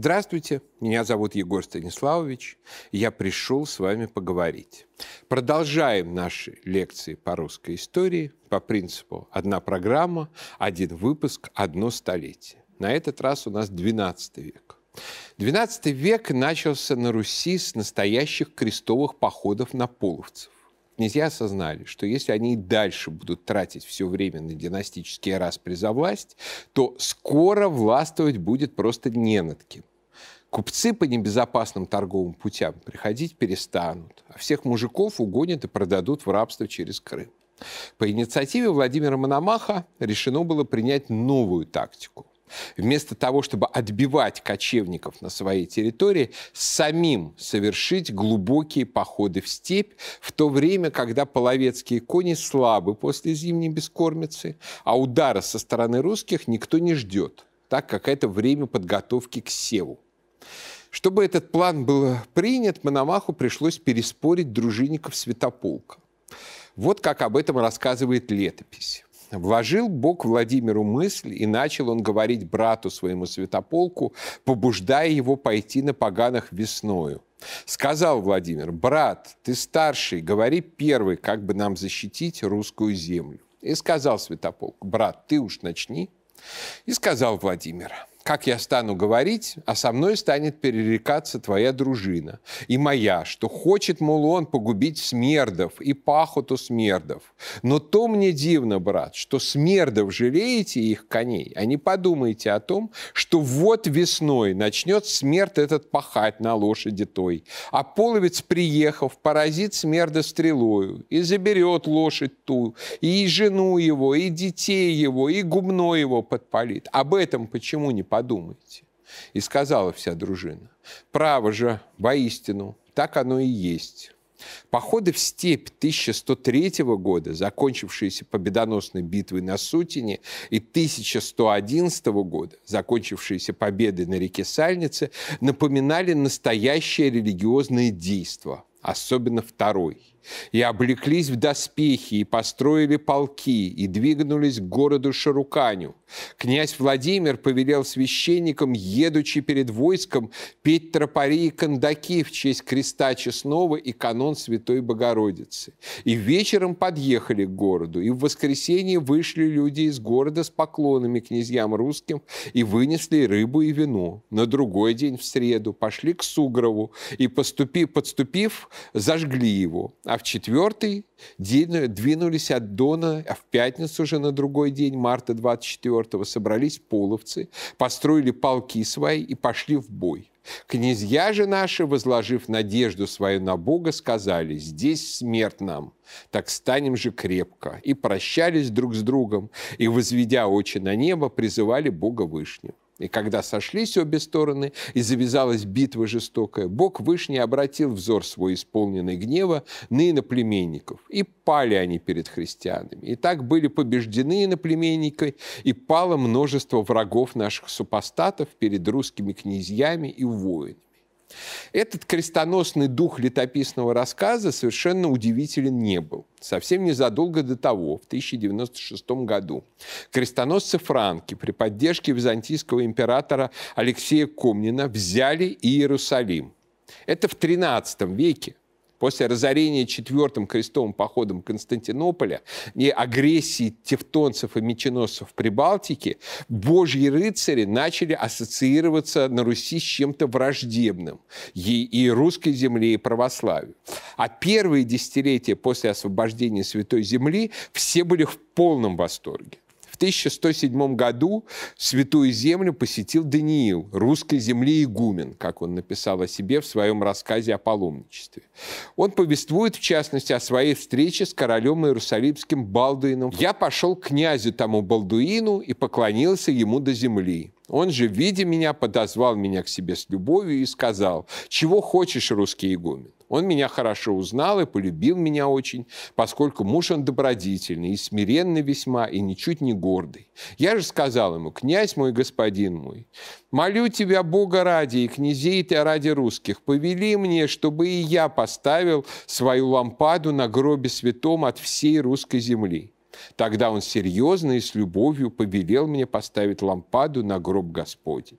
Здравствуйте, меня зовут Егор Станиславович, я пришел с вами поговорить. Продолжаем наши лекции по русской истории по принципу «одна программа, один выпуск, одно столетие». На этот раз у нас 12 век. 12 век начался на Руси с настоящих крестовых походов на половцев князья осознали, что если они и дальше будут тратить все время на династические распри за власть, то скоро властвовать будет просто не над кем. Купцы по небезопасным торговым путям приходить перестанут, а всех мужиков угонят и продадут в рабство через Крым. По инициативе Владимира Мономаха решено было принять новую тактику – Вместо того, чтобы отбивать кочевников на своей территории, самим совершить глубокие походы в степь, в то время, когда половецкие кони слабы после зимней бескормицы, а удара со стороны русских никто не ждет, так как это время подготовки к севу. Чтобы этот план был принят, Мономаху пришлось переспорить дружинников Святополка. Вот как об этом рассказывает летопись. Вложил Бог Владимиру мысль, и начал он говорить брату своему святополку, побуждая его пойти на поганах весною. Сказал Владимир, брат, ты старший, говори первый, как бы нам защитить русскую землю. И сказал святополк, брат, ты уж начни. И сказал Владимир, как я стану говорить, а со мной станет перерекаться твоя дружина и моя, что хочет, мол, он погубить смердов и пахоту смердов. Но то мне дивно, брат, что смердов жалеете их коней, а не подумайте о том, что вот весной начнет смерть этот пахать на лошади той, а половец, приехав, поразит смерда стрелою и заберет лошадь ту, и жену его, и детей его, и гумно его подпалит. Об этом почему не подумать? Подумайте. И сказала вся дружина, право же, воистину, так оно и есть. Походы в степь 1103 года, закончившиеся победоносной битвой на Сутине, и 1111 года, закончившиеся победой на реке Сальнице, напоминали настоящее религиозное действо, особенно второй – и облеклись в доспехи, и построили полки, и двинулись к городу Шаруканю. Князь Владимир повелел священникам, едучи перед войском, петь тропари и кондаки в честь креста честного и канон Святой Богородицы. И вечером подъехали к городу, и в воскресенье вышли люди из города с поклонами князьям русским и вынесли рыбу и вино. На другой день, в среду, пошли к Сугрову и, поступив, подступив, зажгли его. А в четвертый двинулись от Дона, а в пятницу уже на другой день, марта 24-го, собрались половцы, построили полки свои и пошли в бой. Князья же наши, возложив надежду свою на Бога, сказали, здесь смерть нам, так станем же крепко. И прощались друг с другом, и, возведя очи на небо, призывали Бога Вышнего. И когда сошлись обе стороны, и завязалась битва жестокая, Бог Вышний обратил взор свой, исполненный гнева, на иноплеменников. И пали они перед христианами. И так были побеждены иноплеменники, и пало множество врагов наших супостатов перед русскими князьями и воинами. Этот крестоносный дух летописного рассказа совершенно удивителен не был. Совсем незадолго до того, в 1096 году, крестоносцы франки при поддержке византийского императора Алексея Комнина взяли Иерусалим. Это в XIII веке после разорения четвертым крестовым походом Константинополя и агрессии тевтонцев и меченосцев в Прибалтике, божьи рыцари начали ассоциироваться на Руси с чем-то враждебным и, и русской земле, и православию. А первые десятилетия после освобождения Святой Земли все были в полном восторге. 1107 году Святую Землю посетил Даниил, русской земли игумен, как он написал о себе в своем рассказе о паломничестве. Он повествует, в частности, о своей встрече с королем Иерусалимским Балдуином. «Я пошел к князю тому Балдуину и поклонился ему до земли. Он же, видя меня, подозвал меня к себе с любовью и сказал, «Чего хочешь, русский игумен?» Он меня хорошо узнал и полюбил меня очень, поскольку муж он добродетельный и смиренный весьма, и ничуть не гордый. Я же сказал ему, князь мой, господин мой, молю тебя Бога ради и князей ты ради русских, повели мне, чтобы и я поставил свою лампаду на гробе святом от всей русской земли. Тогда он серьезно и с любовью повелел мне поставить лампаду на гроб Господень.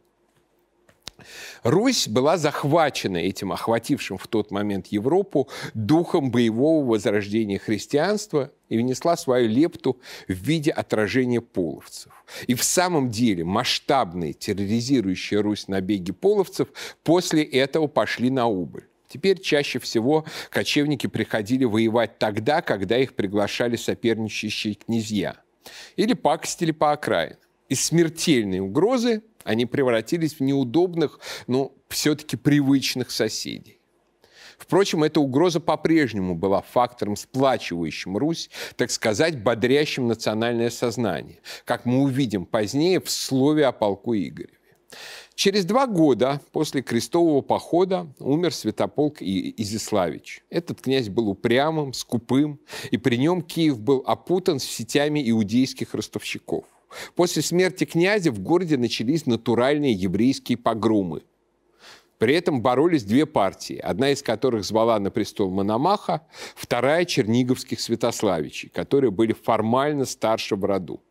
Русь была захвачена этим охватившим в тот момент Европу духом боевого возрождения христианства и внесла свою лепту в виде отражения половцев. И в самом деле масштабные терроризирующие Русь набеги половцев после этого пошли на убыль. Теперь чаще всего кочевники приходили воевать тогда, когда их приглашали соперничающие князья или пакостили по окраинам. Из смертельной угрозы они превратились в неудобных, но все-таки привычных соседей. Впрочем, эта угроза по-прежнему была фактором, сплачивающим Русь, так сказать, бодрящим национальное сознание, как мы увидим позднее в слове о полку Игореве. Через два года после крестового похода умер святополк Изяславич. Этот князь был упрямым, скупым, и при нем Киев был опутан сетями иудейских ростовщиков. После смерти князя в городе начались натуральные еврейские погромы. При этом боролись две партии, одна из которых звала на престол Мономаха, вторая – черниговских святославичей, которые были формально старше в роду.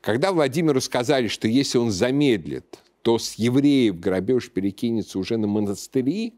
Когда Владимиру сказали, что если он замедлит, то с евреев грабеж перекинется уже на монастыри,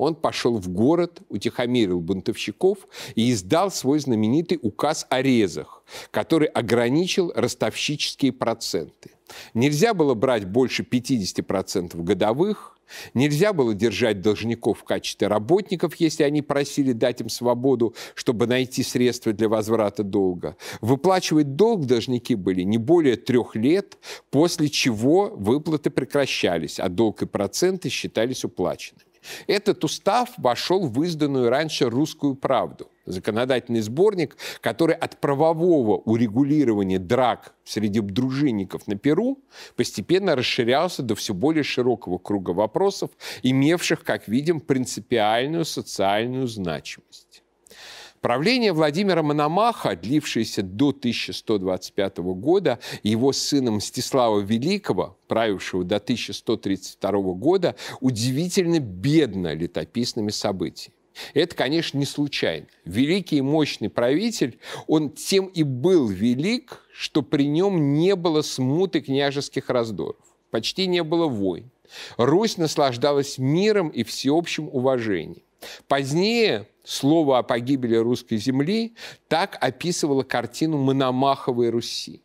он пошел в город, утихомирил бунтовщиков и издал свой знаменитый указ о резах, который ограничил ростовщические проценты. Нельзя было брать больше 50% годовых, Нельзя было держать должников в качестве работников, если они просили дать им свободу, чтобы найти средства для возврата долга. Выплачивать долг должники были не более трех лет, после чего выплаты прекращались, а долг и проценты считались уплаченными. Этот устав вошел в изданную раньше «Русскую правду», законодательный сборник, который от правового урегулирования драк среди дружинников на Перу постепенно расширялся до все более широкого круга вопросов, имевших, как видим, принципиальную социальную значимость. Правление Владимира Мономаха, длившееся до 1125 года, его сына Мстислава Великого, правившего до 1132 года, удивительно бедно летописными событиями. Это, конечно, не случайно. Великий и мощный правитель, он тем и был велик, что при нем не было смуты княжеских раздоров, почти не было войн. Русь наслаждалась миром и всеобщим уважением. Позднее слово о погибели русской земли так описывало картину Мономаховой Руси.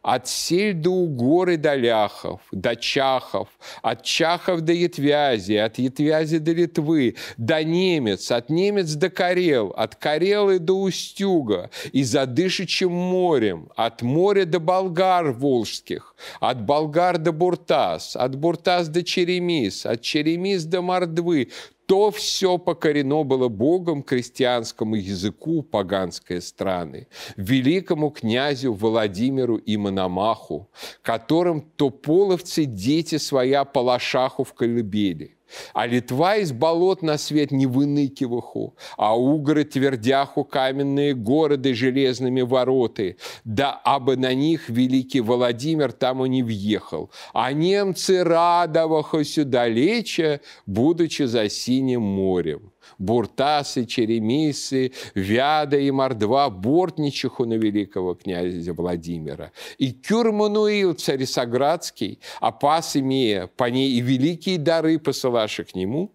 От сель до угоры до ляхов, до чахов, от чахов до Етвязи, от Етвязи до Литвы, до немец, от немец до Карел, от Карелы до Устюга, и за дышичим морем, от моря до болгар волжских, от болгар до Буртас, от Буртас до Черемис, от Черемис до Мордвы, то все покорено было Богом крестьянскому языку поганской страны, великому князю Владимиру и Мономаху, которым то половцы дети своя по лошаху в колыбели, а Литва из болот на свет не выныкиваху, а угры твердяху каменные города железными вороты, да абы на них великий Владимир там и не въехал, а немцы радоваху сюда леча, будучи за синим морем. Буртасы, Черемисы, Вяда и Мордва бортничиху на великого князя Владимира. И Кюрмануил, царесоградский, опас имея, по ней и великие дары посылаши к нему,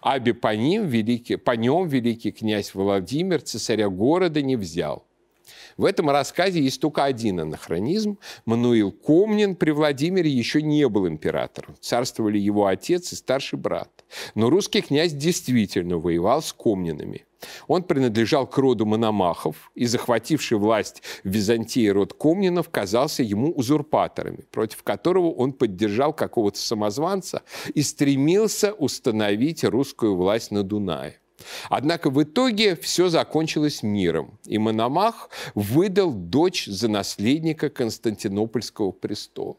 аби по ним великий, по нем великий князь Владимир цесаря города не взял. В этом рассказе есть только один анахронизм. Мануил Комнин при Владимире еще не был императором. Царствовали его отец и старший брат. Но русский князь действительно воевал с Комнинами. Он принадлежал к роду Мономахов, и захвативший власть в Византии род Комнинов казался ему узурпаторами, против которого он поддержал какого-то самозванца и стремился установить русскую власть на Дунае. Однако в итоге все закончилось миром, и Мономах выдал дочь за наследника Константинопольского престола.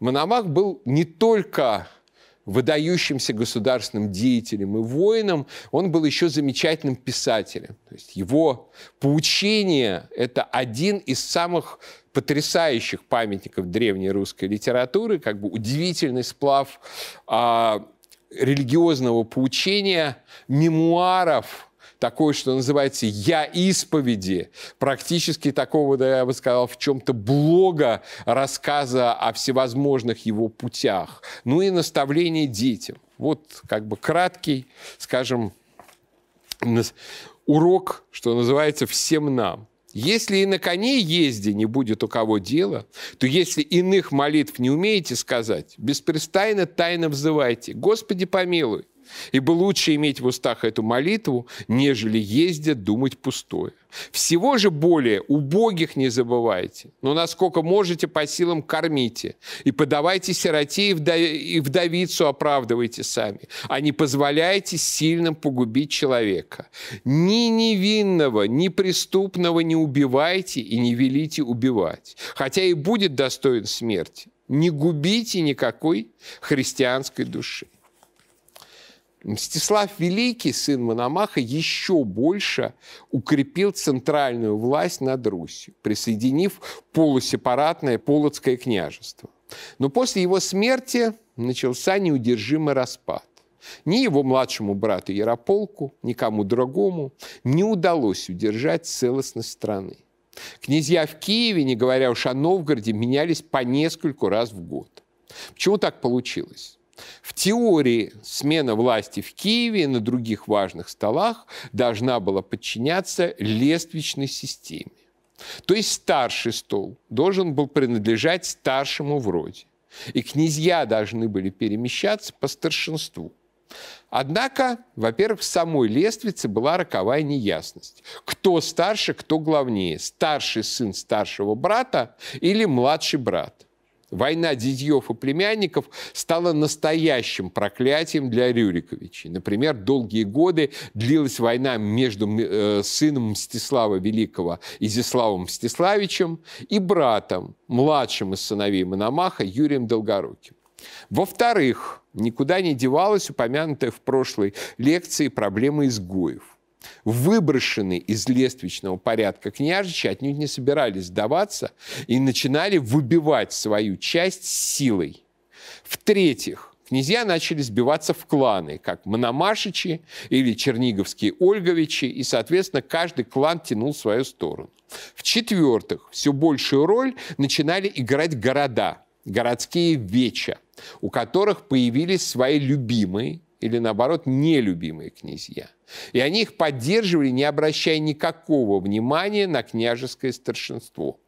Мономах был не только выдающимся государственным деятелем и воином, он был еще замечательным писателем. То есть его поучение – это один из самых потрясающих памятников древней русской литературы, как бы удивительный сплав а, религиозного поучения, мемуаров такое, что называется «я исповеди», практически такого, да, я бы сказал, в чем-то блога, рассказа о всевозможных его путях, ну и наставление детям. Вот как бы краткий, скажем, урок, что называется, всем нам. Если и на коне езди не будет у кого дела, то если иных молитв не умеете сказать, беспрестанно тайно взывайте «Господи, помилуй». Ибо лучше иметь в устах эту молитву, нежели ездят думать пустое. Всего же более убогих не забывайте, но насколько можете по силам кормите, и подавайте сироте и вдовицу оправдывайте сами, а не позволяйте сильным погубить человека. Ни невинного, ни преступного не убивайте и не велите убивать, хотя и будет достоин смерти. Не губите никакой христианской души. Мстислав Великий, сын Мономаха, еще больше укрепил центральную власть над Русью, присоединив полусепаратное Полоцкое княжество. Но после его смерти начался неудержимый распад. Ни его младшему брату Ярополку, никому другому не удалось удержать целостность страны. Князья в Киеве, не говоря уж о Новгороде, менялись по нескольку раз в год. Почему так получилось? В теории смена власти в Киеве и на других важных столах должна была подчиняться лествичной системе. То есть старший стол должен был принадлежать старшему в роде. И князья должны были перемещаться по старшинству. Однако, во-первых, в самой лествице была роковая неясность. Кто старше, кто главнее? Старший сын старшего брата или младший брат? Война дядьев и племянников стала настоящим проклятием для Рюриковичей. Например, долгие годы длилась война между э, сыном Мстислава Великого Изяславом Мстиславичем и братом, младшим из сыновей Мономаха Юрием Долгоруким. Во-вторых, никуда не девалась упомянутая в прошлой лекции проблема изгоев выброшенные из лествичного порядка княжичи отнюдь не собирались сдаваться и начинали выбивать свою часть силой. В-третьих, князья начали сбиваться в кланы, как Мономашичи или Черниговские Ольговичи, и, соответственно, каждый клан тянул свою сторону. В-четвертых, все большую роль начинали играть города, городские веча, у которых появились свои любимые или, наоборот, нелюбимые князья. И они их поддерживали, не обращая никакого внимания на княжеское старшинство.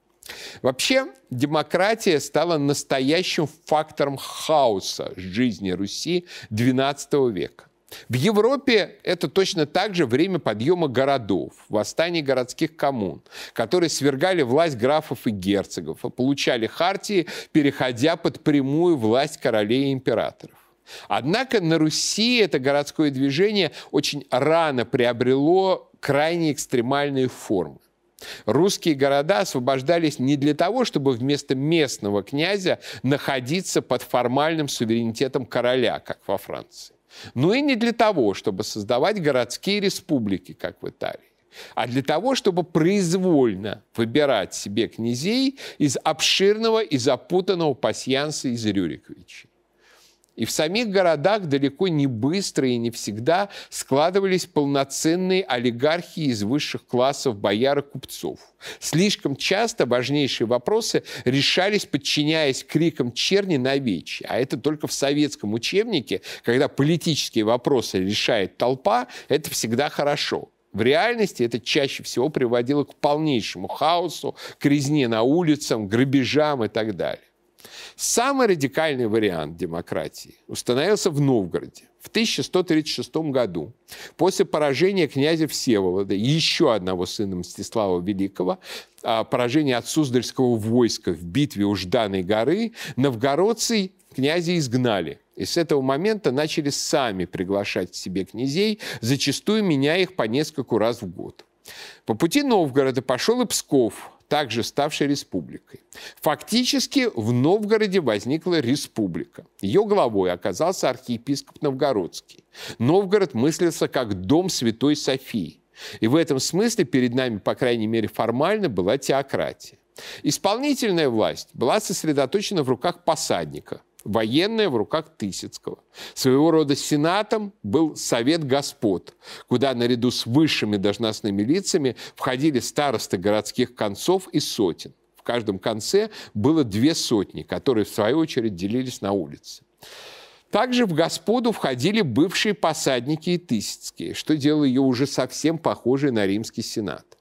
Вообще, демократия стала настоящим фактором хаоса жизни Руси XII века. В Европе это точно так же время подъема городов, восстаний городских коммун, которые свергали власть графов и герцогов, и получали хартии, переходя под прямую власть королей и императоров. Однако на Руси это городское движение очень рано приобрело крайне экстремальные формы. Русские города освобождались не для того, чтобы вместо местного князя находиться под формальным суверенитетом короля, как во Франции, но и не для того, чтобы создавать городские республики, как в Италии а для того, чтобы произвольно выбирать себе князей из обширного и запутанного пасьянса из Рюриковичей. И в самих городах далеко не быстро и не всегда складывались полноценные олигархии из высших классов бояр и купцов. Слишком часто важнейшие вопросы решались, подчиняясь крикам черни на вечи. А это только в советском учебнике, когда политические вопросы решает толпа, это всегда хорошо. В реальности это чаще всего приводило к полнейшему хаосу, к резне на улицах, грабежам и так далее. Самый радикальный вариант демократии установился в Новгороде в 1136 году, после поражения князя Всеволода, еще одного сына Мстислава Великого, а, поражения от Суздальского войска в битве у Жданой горы, новгородцы князя изгнали. И с этого момента начали сами приглашать к себе князей, зачастую меняя их по нескольку раз в год. По пути Новгорода пошел и Псков, также ставшей республикой. Фактически в Новгороде возникла республика. Ее главой оказался архиепископ Новгородский. Новгород мыслился как дом Святой Софии. И в этом смысле перед нами, по крайней мере формально, была теократия. Исполнительная власть была сосредоточена в руках посадника, военная в руках Тысяцкого. Своего рода сенатом был Совет Господ, куда наряду с высшими должностными лицами входили старосты городских концов и сотен. В каждом конце было две сотни, которые, в свою очередь, делились на улицы. Также в господу входили бывшие посадники и тысяцкие, что делало ее уже совсем похожей на римский сенат.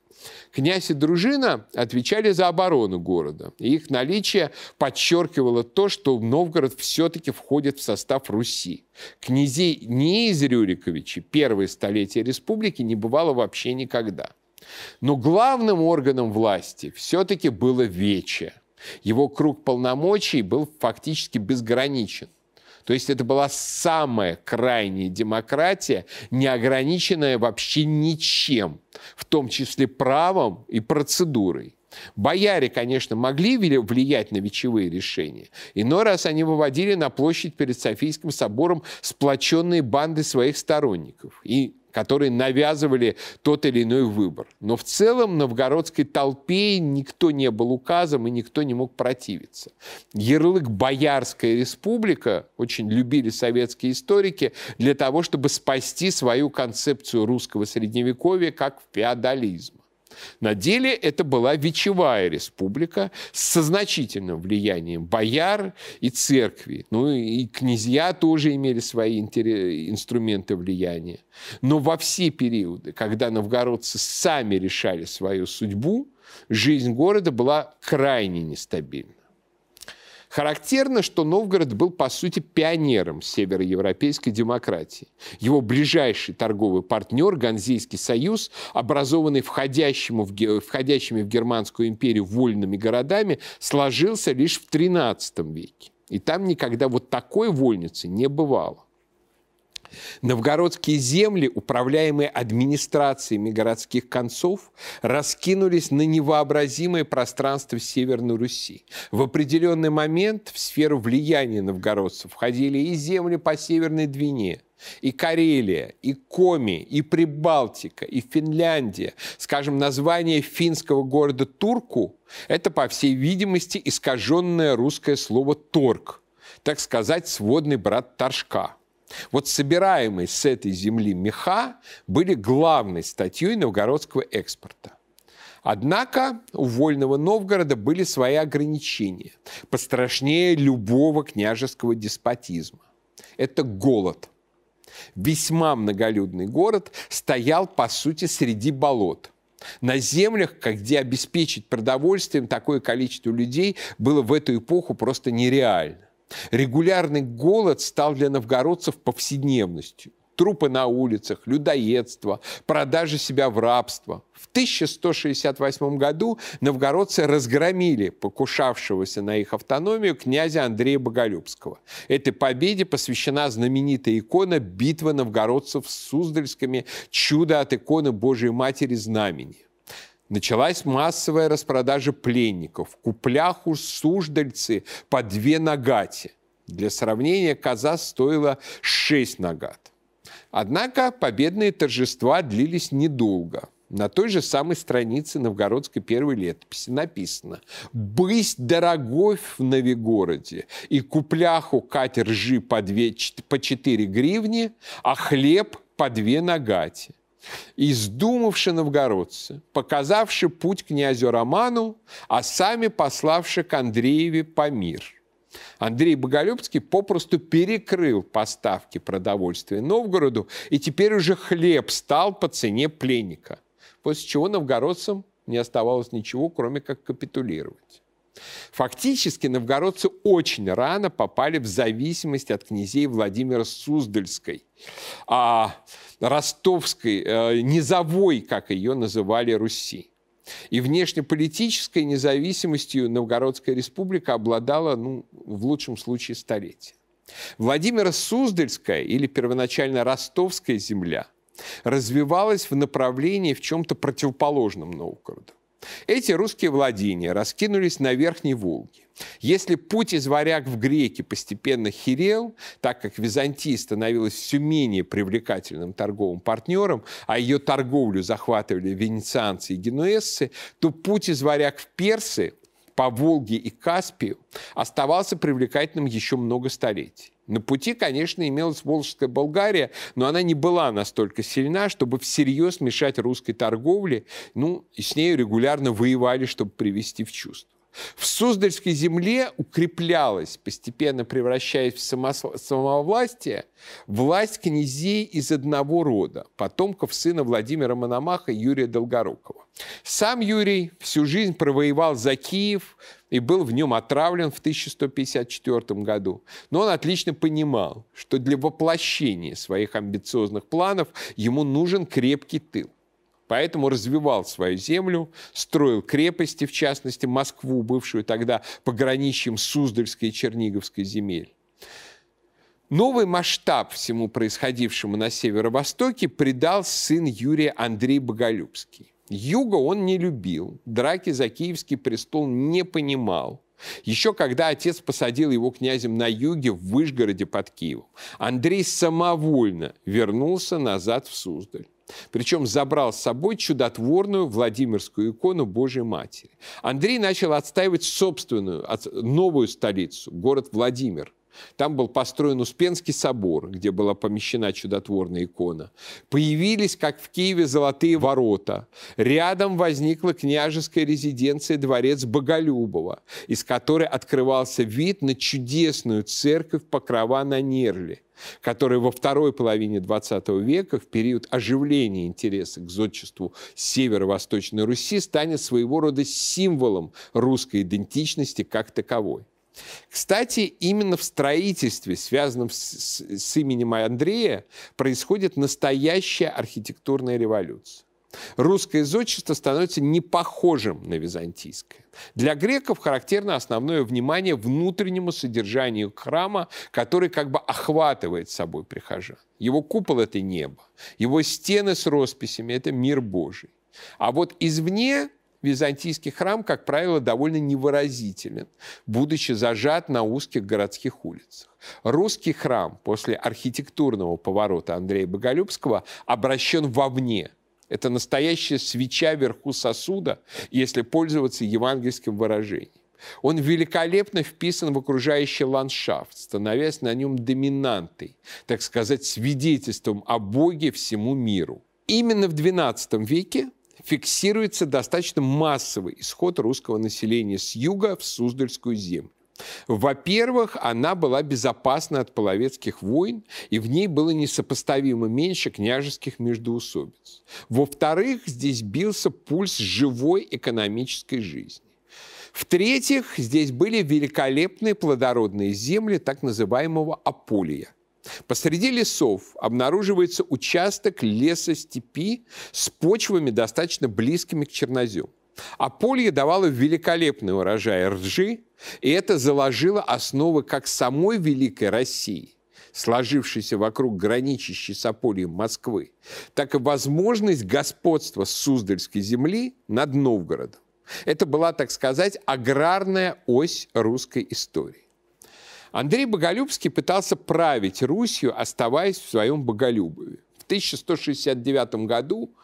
Князь и дружина отвечали за оборону города. Их наличие подчеркивало то, что Новгород все-таки входит в состав Руси. Князей не из Рюриковичи первые столетия республики не бывало вообще никогда. Но главным органом власти все-таки было Вече. Его круг полномочий был фактически безграничен. То есть это была самая крайняя демократия, не ограниченная вообще ничем, в том числе правом и процедурой. Бояре, конечно, могли влиять на вечевые решения. Иной раз они выводили на площадь перед Софийским собором сплоченные банды своих сторонников. И которые навязывали тот или иной выбор. Но в целом новгородской толпе никто не был указом и никто не мог противиться. Ярлык «Боярская республика» очень любили советские историки для того, чтобы спасти свою концепцию русского средневековья как феодализма. На деле это была вечевая республика со значительным влиянием бояр и церкви. Ну и князья тоже имели свои инструменты влияния. Но во все периоды, когда новгородцы сами решали свою судьбу, жизнь города была крайне нестабильна. Характерно, что Новгород был, по сути, пионером североевропейской демократии. Его ближайший торговый партнер, Ганзейский союз, образованный входящему в, входящими в Германскую империю вольными городами, сложился лишь в XIII веке. И там никогда вот такой вольницы не бывало. Новгородские земли, управляемые администрациями городских концов, раскинулись на невообразимое пространство Северной Руси. В определенный момент в сферу влияния новгородцев входили и земли по Северной Двине, и Карелия, и Коми, и Прибалтика, и Финляндия. Скажем, название финского города Турку – это, по всей видимости, искаженное русское слово «торг», так сказать, сводный брат Торжка – вот собираемые с этой земли меха были главной статьей новгородского экспорта. Однако у Вольного Новгорода были свои ограничения, пострашнее любого княжеского деспотизма. Это голод. Весьма многолюдный город стоял, по сути, среди болот. На землях, где обеспечить продовольствием такое количество людей было в эту эпоху просто нереально. Регулярный голод стал для новгородцев повседневностью. Трупы на улицах, людоедство, продажа себя в рабство. В 1168 году новгородцы разгромили покушавшегося на их автономию князя Андрея Боголюбского. Этой победе посвящена знаменитая икона «Битва новгородцев с Суздальскими. Чудо от иконы Божией Матери Знамени». Началась массовая распродажа пленников. Купляху суждальцы по две нагати. Для сравнения, коза стоила 6 нагат. Однако победные торжества длились недолго. На той же самой странице новгородской первой летописи написано «Бысть дорогой в Новигороде, и купляху кать ржи по, две, по 4 гривни, а хлеб по две нагати». Издумавши новгородцы, показавши путь князю Роману, а сами пославши к Андрееве по мир. Андрей Боголюбский попросту перекрыл поставки продовольствия Новгороду, и теперь уже хлеб стал по цене пленника, после чего новгородцам не оставалось ничего, кроме как капитулировать. Фактически новгородцы очень рано попали в зависимость от князей Владимира Суздальской, а ростовской, э, низовой, как ее называли, Руси. И внешнеполитической независимостью Новгородская республика обладала, ну, в лучшем случае, столетие. Владимира Суздальская или первоначально Ростовская земля развивалась в направлении в чем-то противоположном Новгороду. Эти русские владения раскинулись на Верхней Волге. Если путь из варяг в греки постепенно херел, так как Византия становилась все менее привлекательным торговым партнером, а ее торговлю захватывали венецианцы и генуэзцы, то путь из варяг в персы по Волге и Каспию оставался привлекательным еще много столетий. На пути, конечно, имелась Волжская Болгария, но она не была настолько сильна, чтобы всерьез мешать русской торговле, ну, и с ней регулярно воевали, чтобы привести в чувство. В Суздальской земле укреплялась, постепенно превращаясь в самовластие, власть князей из одного рода, потомков сына Владимира Мономаха Юрия Долгорукова. Сам Юрий всю жизнь провоевал за Киев и был в нем отравлен в 1154 году. Но он отлично понимал, что для воплощения своих амбициозных планов ему нужен крепкий тыл. Поэтому развивал свою землю, строил крепости, в частности, Москву, бывшую тогда пограничьем Суздальской и Черниговской земель. Новый масштаб всему происходившему на северо-востоке придал сын Юрия Андрей Боголюбский. Юга он не любил, драки за киевский престол не понимал. Еще когда отец посадил его князем на юге в Выжгороде под Киевом, Андрей самовольно вернулся назад в Суздаль. Причем забрал с собой чудотворную Владимирскую икону Божьей Матери. Андрей начал отстаивать собственную, новую столицу, город Владимир – там был построен Успенский собор, где была помещена чудотворная икона. Появились, как в Киеве, золотые ворота. Рядом возникла княжеская резиденция дворец Боголюбова, из которой открывался вид на чудесную церковь Покрова на Нерле которая во второй половине XX века, в период оживления интереса к зодчеству северо-восточной Руси, станет своего рода символом русской идентичности как таковой. Кстати, именно в строительстве, связанном с, с именем Андрея, происходит настоящая архитектурная революция. Русское зодчество становится не похожим на византийское. Для греков характерно основное внимание внутреннему содержанию храма, который как бы охватывает собой прихожан. Его купол – это небо, его стены с росписями – это мир Божий. А вот извне византийский храм, как правило, довольно невыразителен, будучи зажат на узких городских улицах. Русский храм после архитектурного поворота Андрея Боголюбского обращен вовне. Это настоящая свеча вверху сосуда, если пользоваться евангельским выражением. Он великолепно вписан в окружающий ландшафт, становясь на нем доминантой, так сказать, свидетельством о Боге всему миру. Именно в XII веке фиксируется достаточно массовый исход русского населения с юга в Суздальскую землю. Во-первых, она была безопасна от половецких войн, и в ней было несопоставимо меньше княжеских междоусобиц. Во-вторых, здесь бился пульс живой экономической жизни. В-третьих, здесь были великолепные плодородные земли так называемого Аполия – Посреди лесов обнаруживается участок леса-степи с почвами, достаточно близкими к чернозему. Полье давало великолепный урожай ржи, и это заложило основы как самой Великой России, сложившейся вокруг граничащей с Апольем Москвы, так и возможность господства Суздальской земли над Новгородом. Это была, так сказать, аграрная ось русской истории. Андрей Боголюбский пытался править Русью, оставаясь в своем боголюбове. В 1169 году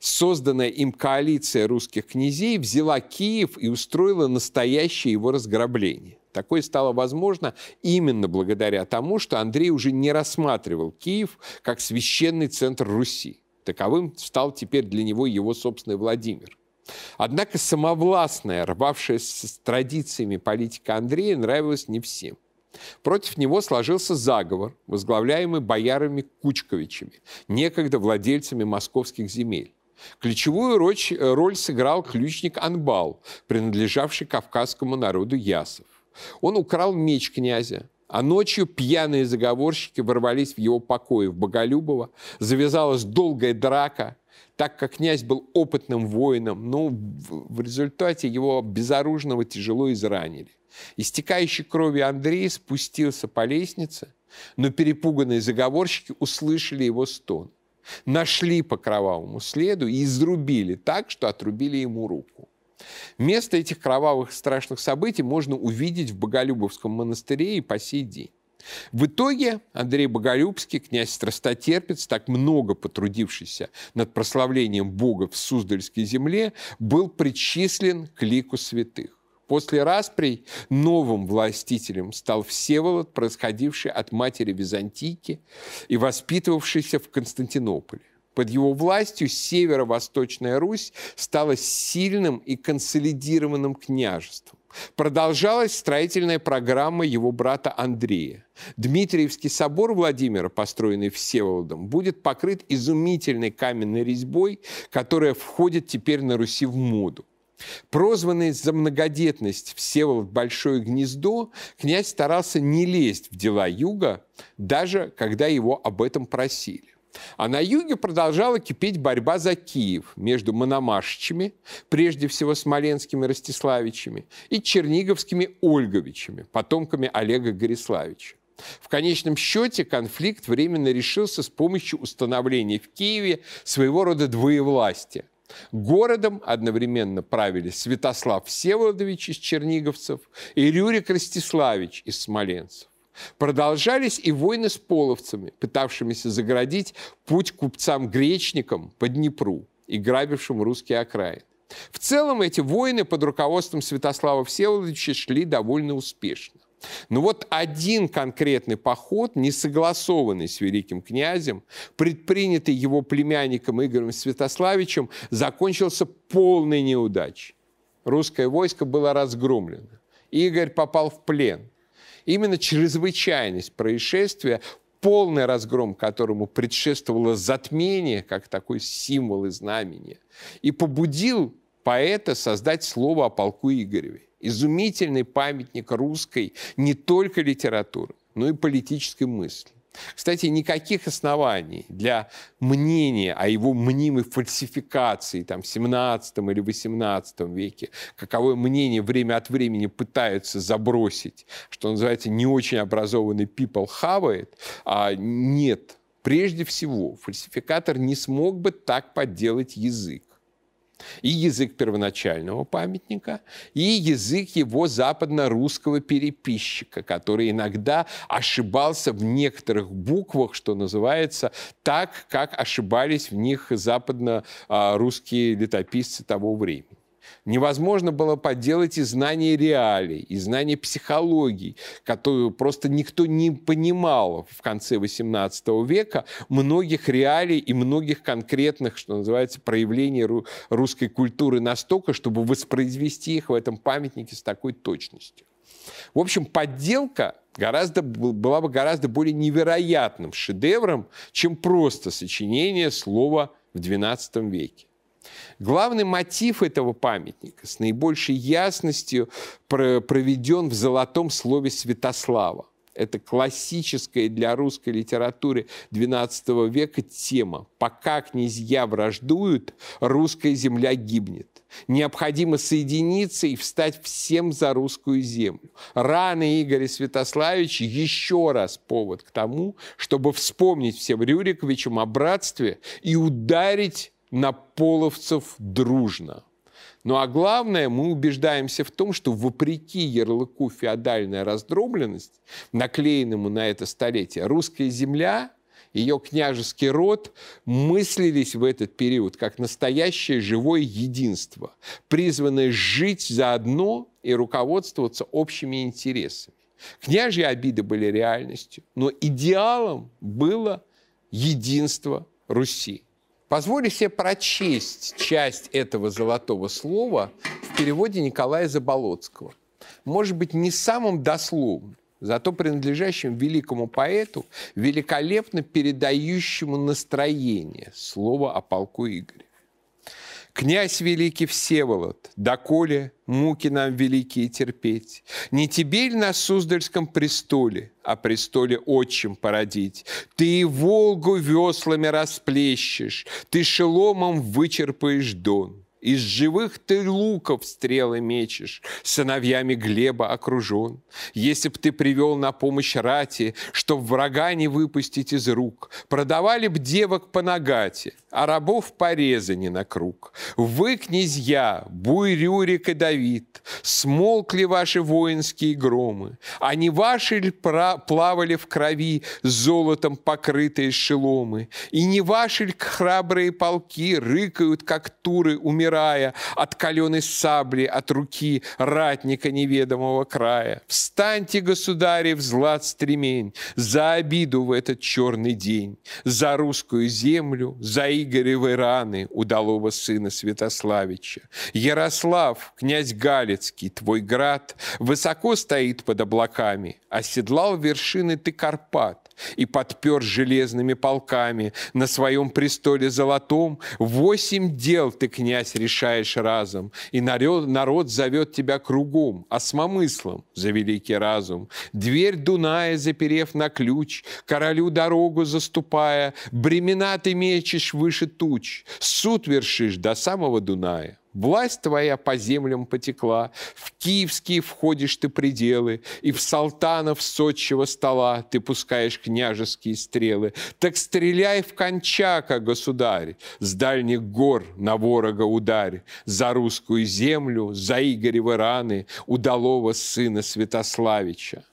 созданная им коалиция русских князей взяла Киев и устроила настоящее его разграбление. Такое стало возможно именно благодаря тому, что Андрей уже не рассматривал Киев как священный центр Руси. Таковым стал теперь для него его собственный Владимир. Однако самовластная, рвавшаяся с традициями политика Андрея нравилась не всем. Против него сложился заговор, возглавляемый боярами Кучковичами, некогда владельцами московских земель. Ключевую роль сыграл ключник Анбал, принадлежавший кавказскому народу Ясов. Он украл меч князя, а ночью пьяные заговорщики ворвались в его покои в Боголюбово. Завязалась долгая драка, так как князь был опытным воином, но в результате его безоружного тяжело изранили. Истекающий кровью Андрей спустился по лестнице, но перепуганные заговорщики услышали его стон. Нашли по кровавому следу и изрубили так, что отрубили ему руку. Место этих кровавых страшных событий можно увидеть в Боголюбовском монастыре и по сей день. В итоге Андрей Боголюбский, князь Страстотерпец, так много потрудившийся над прославлением Бога в Суздальской земле, был причислен к лику святых. После расприй новым властителем стал Всеволод, происходивший от матери Византийки и воспитывавшийся в Константинополе. Под его властью северо-восточная Русь стала сильным и консолидированным княжеством. Продолжалась строительная программа его брата Андрея. Дмитриевский собор Владимира, построенный Всеволодом, будет покрыт изумительной каменной резьбой, которая входит теперь на Руси в моду. Прозванный за многодетность Всеволод Большое Гнездо, князь старался не лезть в дела юга, даже когда его об этом просили. А на юге продолжала кипеть борьба за Киев между мономашичами, прежде всего смоленскими Ростиславичами, и черниговскими Ольговичами, потомками Олега Гориславича. В конечном счете конфликт временно решился с помощью установления в Киеве своего рода двоевластия. Городом одновременно правили Святослав Всеволодович из черниговцев и Рюрик Ростиславич из смоленцев. Продолжались и войны с половцами, пытавшимися заградить путь купцам-гречникам по Днепру и грабившим русские окраины. В целом эти войны под руководством Святослава Всеволодовича шли довольно успешно. Но вот один конкретный поход, не согласованный с великим князем, предпринятый его племянником Игорем Святославичем, закончился полной неудачей. Русское войско было разгромлено. Игорь попал в плен. Именно чрезвычайность происшествия, полный разгром которому предшествовало затмение, как такой символ и знамение, и побудил поэта создать слово о полку Игореве. Изумительный памятник русской не только литературы, но и политической мысли. Кстати, никаких оснований для мнения о его мнимой фальсификации там, в 17 или 18 веке, каковое мнение время от времени пытаются забросить, что называется не очень образованный people хавает, а нет. Прежде всего, фальсификатор не смог бы так подделать язык и язык первоначального памятника, и язык его западно-русского переписчика, который иногда ошибался в некоторых буквах, что называется, так, как ошибались в них западно-русские летописцы того времени невозможно было подделать и знания реалий, и знания психологии, которую просто никто не понимал в конце XVIII века, многих реалий и многих конкретных, что называется, проявлений русской культуры настолько, чтобы воспроизвести их в этом памятнике с такой точностью. В общем, подделка гораздо, была бы гораздо более невероятным шедевром, чем просто сочинение слова в XII веке. Главный мотив этого памятника с наибольшей ясностью проведен в золотом слове Святослава. Это классическая для русской литературы XII века тема. Пока князья враждуют, русская земля гибнет. Необходимо соединиться и встать всем за русскую землю. Рано Игоря Святославича еще раз повод к тому, чтобы вспомнить всем Рюриковичам о братстве и ударить на половцев дружно. Ну а главное, мы убеждаемся в том, что вопреки ярлыку «феодальная раздробленность», наклеенному на это столетие, русская земля, ее княжеский род мыслились в этот период как настоящее живое единство, призванное жить заодно и руководствоваться общими интересами. Княжьи обиды были реальностью, но идеалом было единство Руси. Позволю себе прочесть часть этого золотого слова в переводе Николая Заболоцкого. Может быть, не самым дословным, зато принадлежащим великому поэту, великолепно передающему настроение слова о полку Игоря. Князь великий Всеволод, доколе муки нам великие терпеть, Не тебе ли на Суздальском престоле, о престоле отчим породить? Ты и Волгу веслами расплещешь, Ты шеломом вычерпаешь дон. Из живых ты луков стрелы мечешь, Сыновьями Глеба окружен. Если б ты привел на помощь рати, Чтоб врага не выпустить из рук, Продавали б девок по нагате, а рабов порезани на круг. Вы, князья, Буй, Рюрик и Давид, смолкли ваши воинские громы, не ваши ли плавали в крови золотом покрытые шеломы, и не ваши ли храбрые полки рыкают, как туры, умирая от каленой сабли, от руки ратника неведомого края. Встаньте, государи, в злат стремень, за обиду в этот черный день, за русскую землю, за Игоревы раны удалого сына Святославича. Ярослав, князь Галицкий, твой град, высоко стоит под облаками, оседлал вершины ты Карпат, и подпер железными полками. На своем престоле золотом восемь дел ты, князь, решаешь разом, и народ, народ зовет тебя кругом, осмомыслом за великий разум. Дверь Дуная, заперев на ключ, королю дорогу заступая, бремена ты мечешь выше туч, суд вершишь до самого Дуная. Власть твоя по землям потекла, в киевские входишь ты пределы, и в салтанов сочего стола ты пускаешь княжеские стрелы. Так стреляй в кончака, государь, с дальних гор на ворога ударь, за русскую землю, за Игоревы раны, удалого сына Святославича.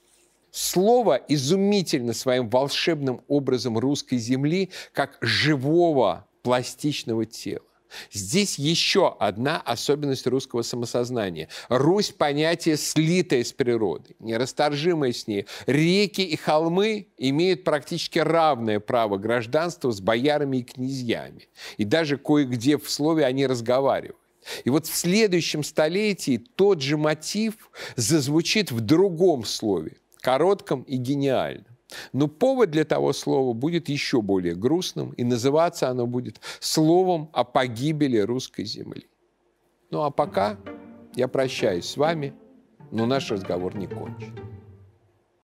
Слово изумительно своим волшебным образом русской земли, как живого пластичного тела. Здесь еще одна особенность русского самосознания. Русь – понятие, слитое с природой, нерасторжимое с ней. Реки и холмы имеют практически равное право гражданства с боярами и князьями. И даже кое-где в слове они разговаривают. И вот в следующем столетии тот же мотив зазвучит в другом слове, коротком и гениальном. Но повод для того слова будет еще более грустным, и называться оно будет словом о погибели русской земли. Ну а пока я прощаюсь с вами, но наш разговор не кончен.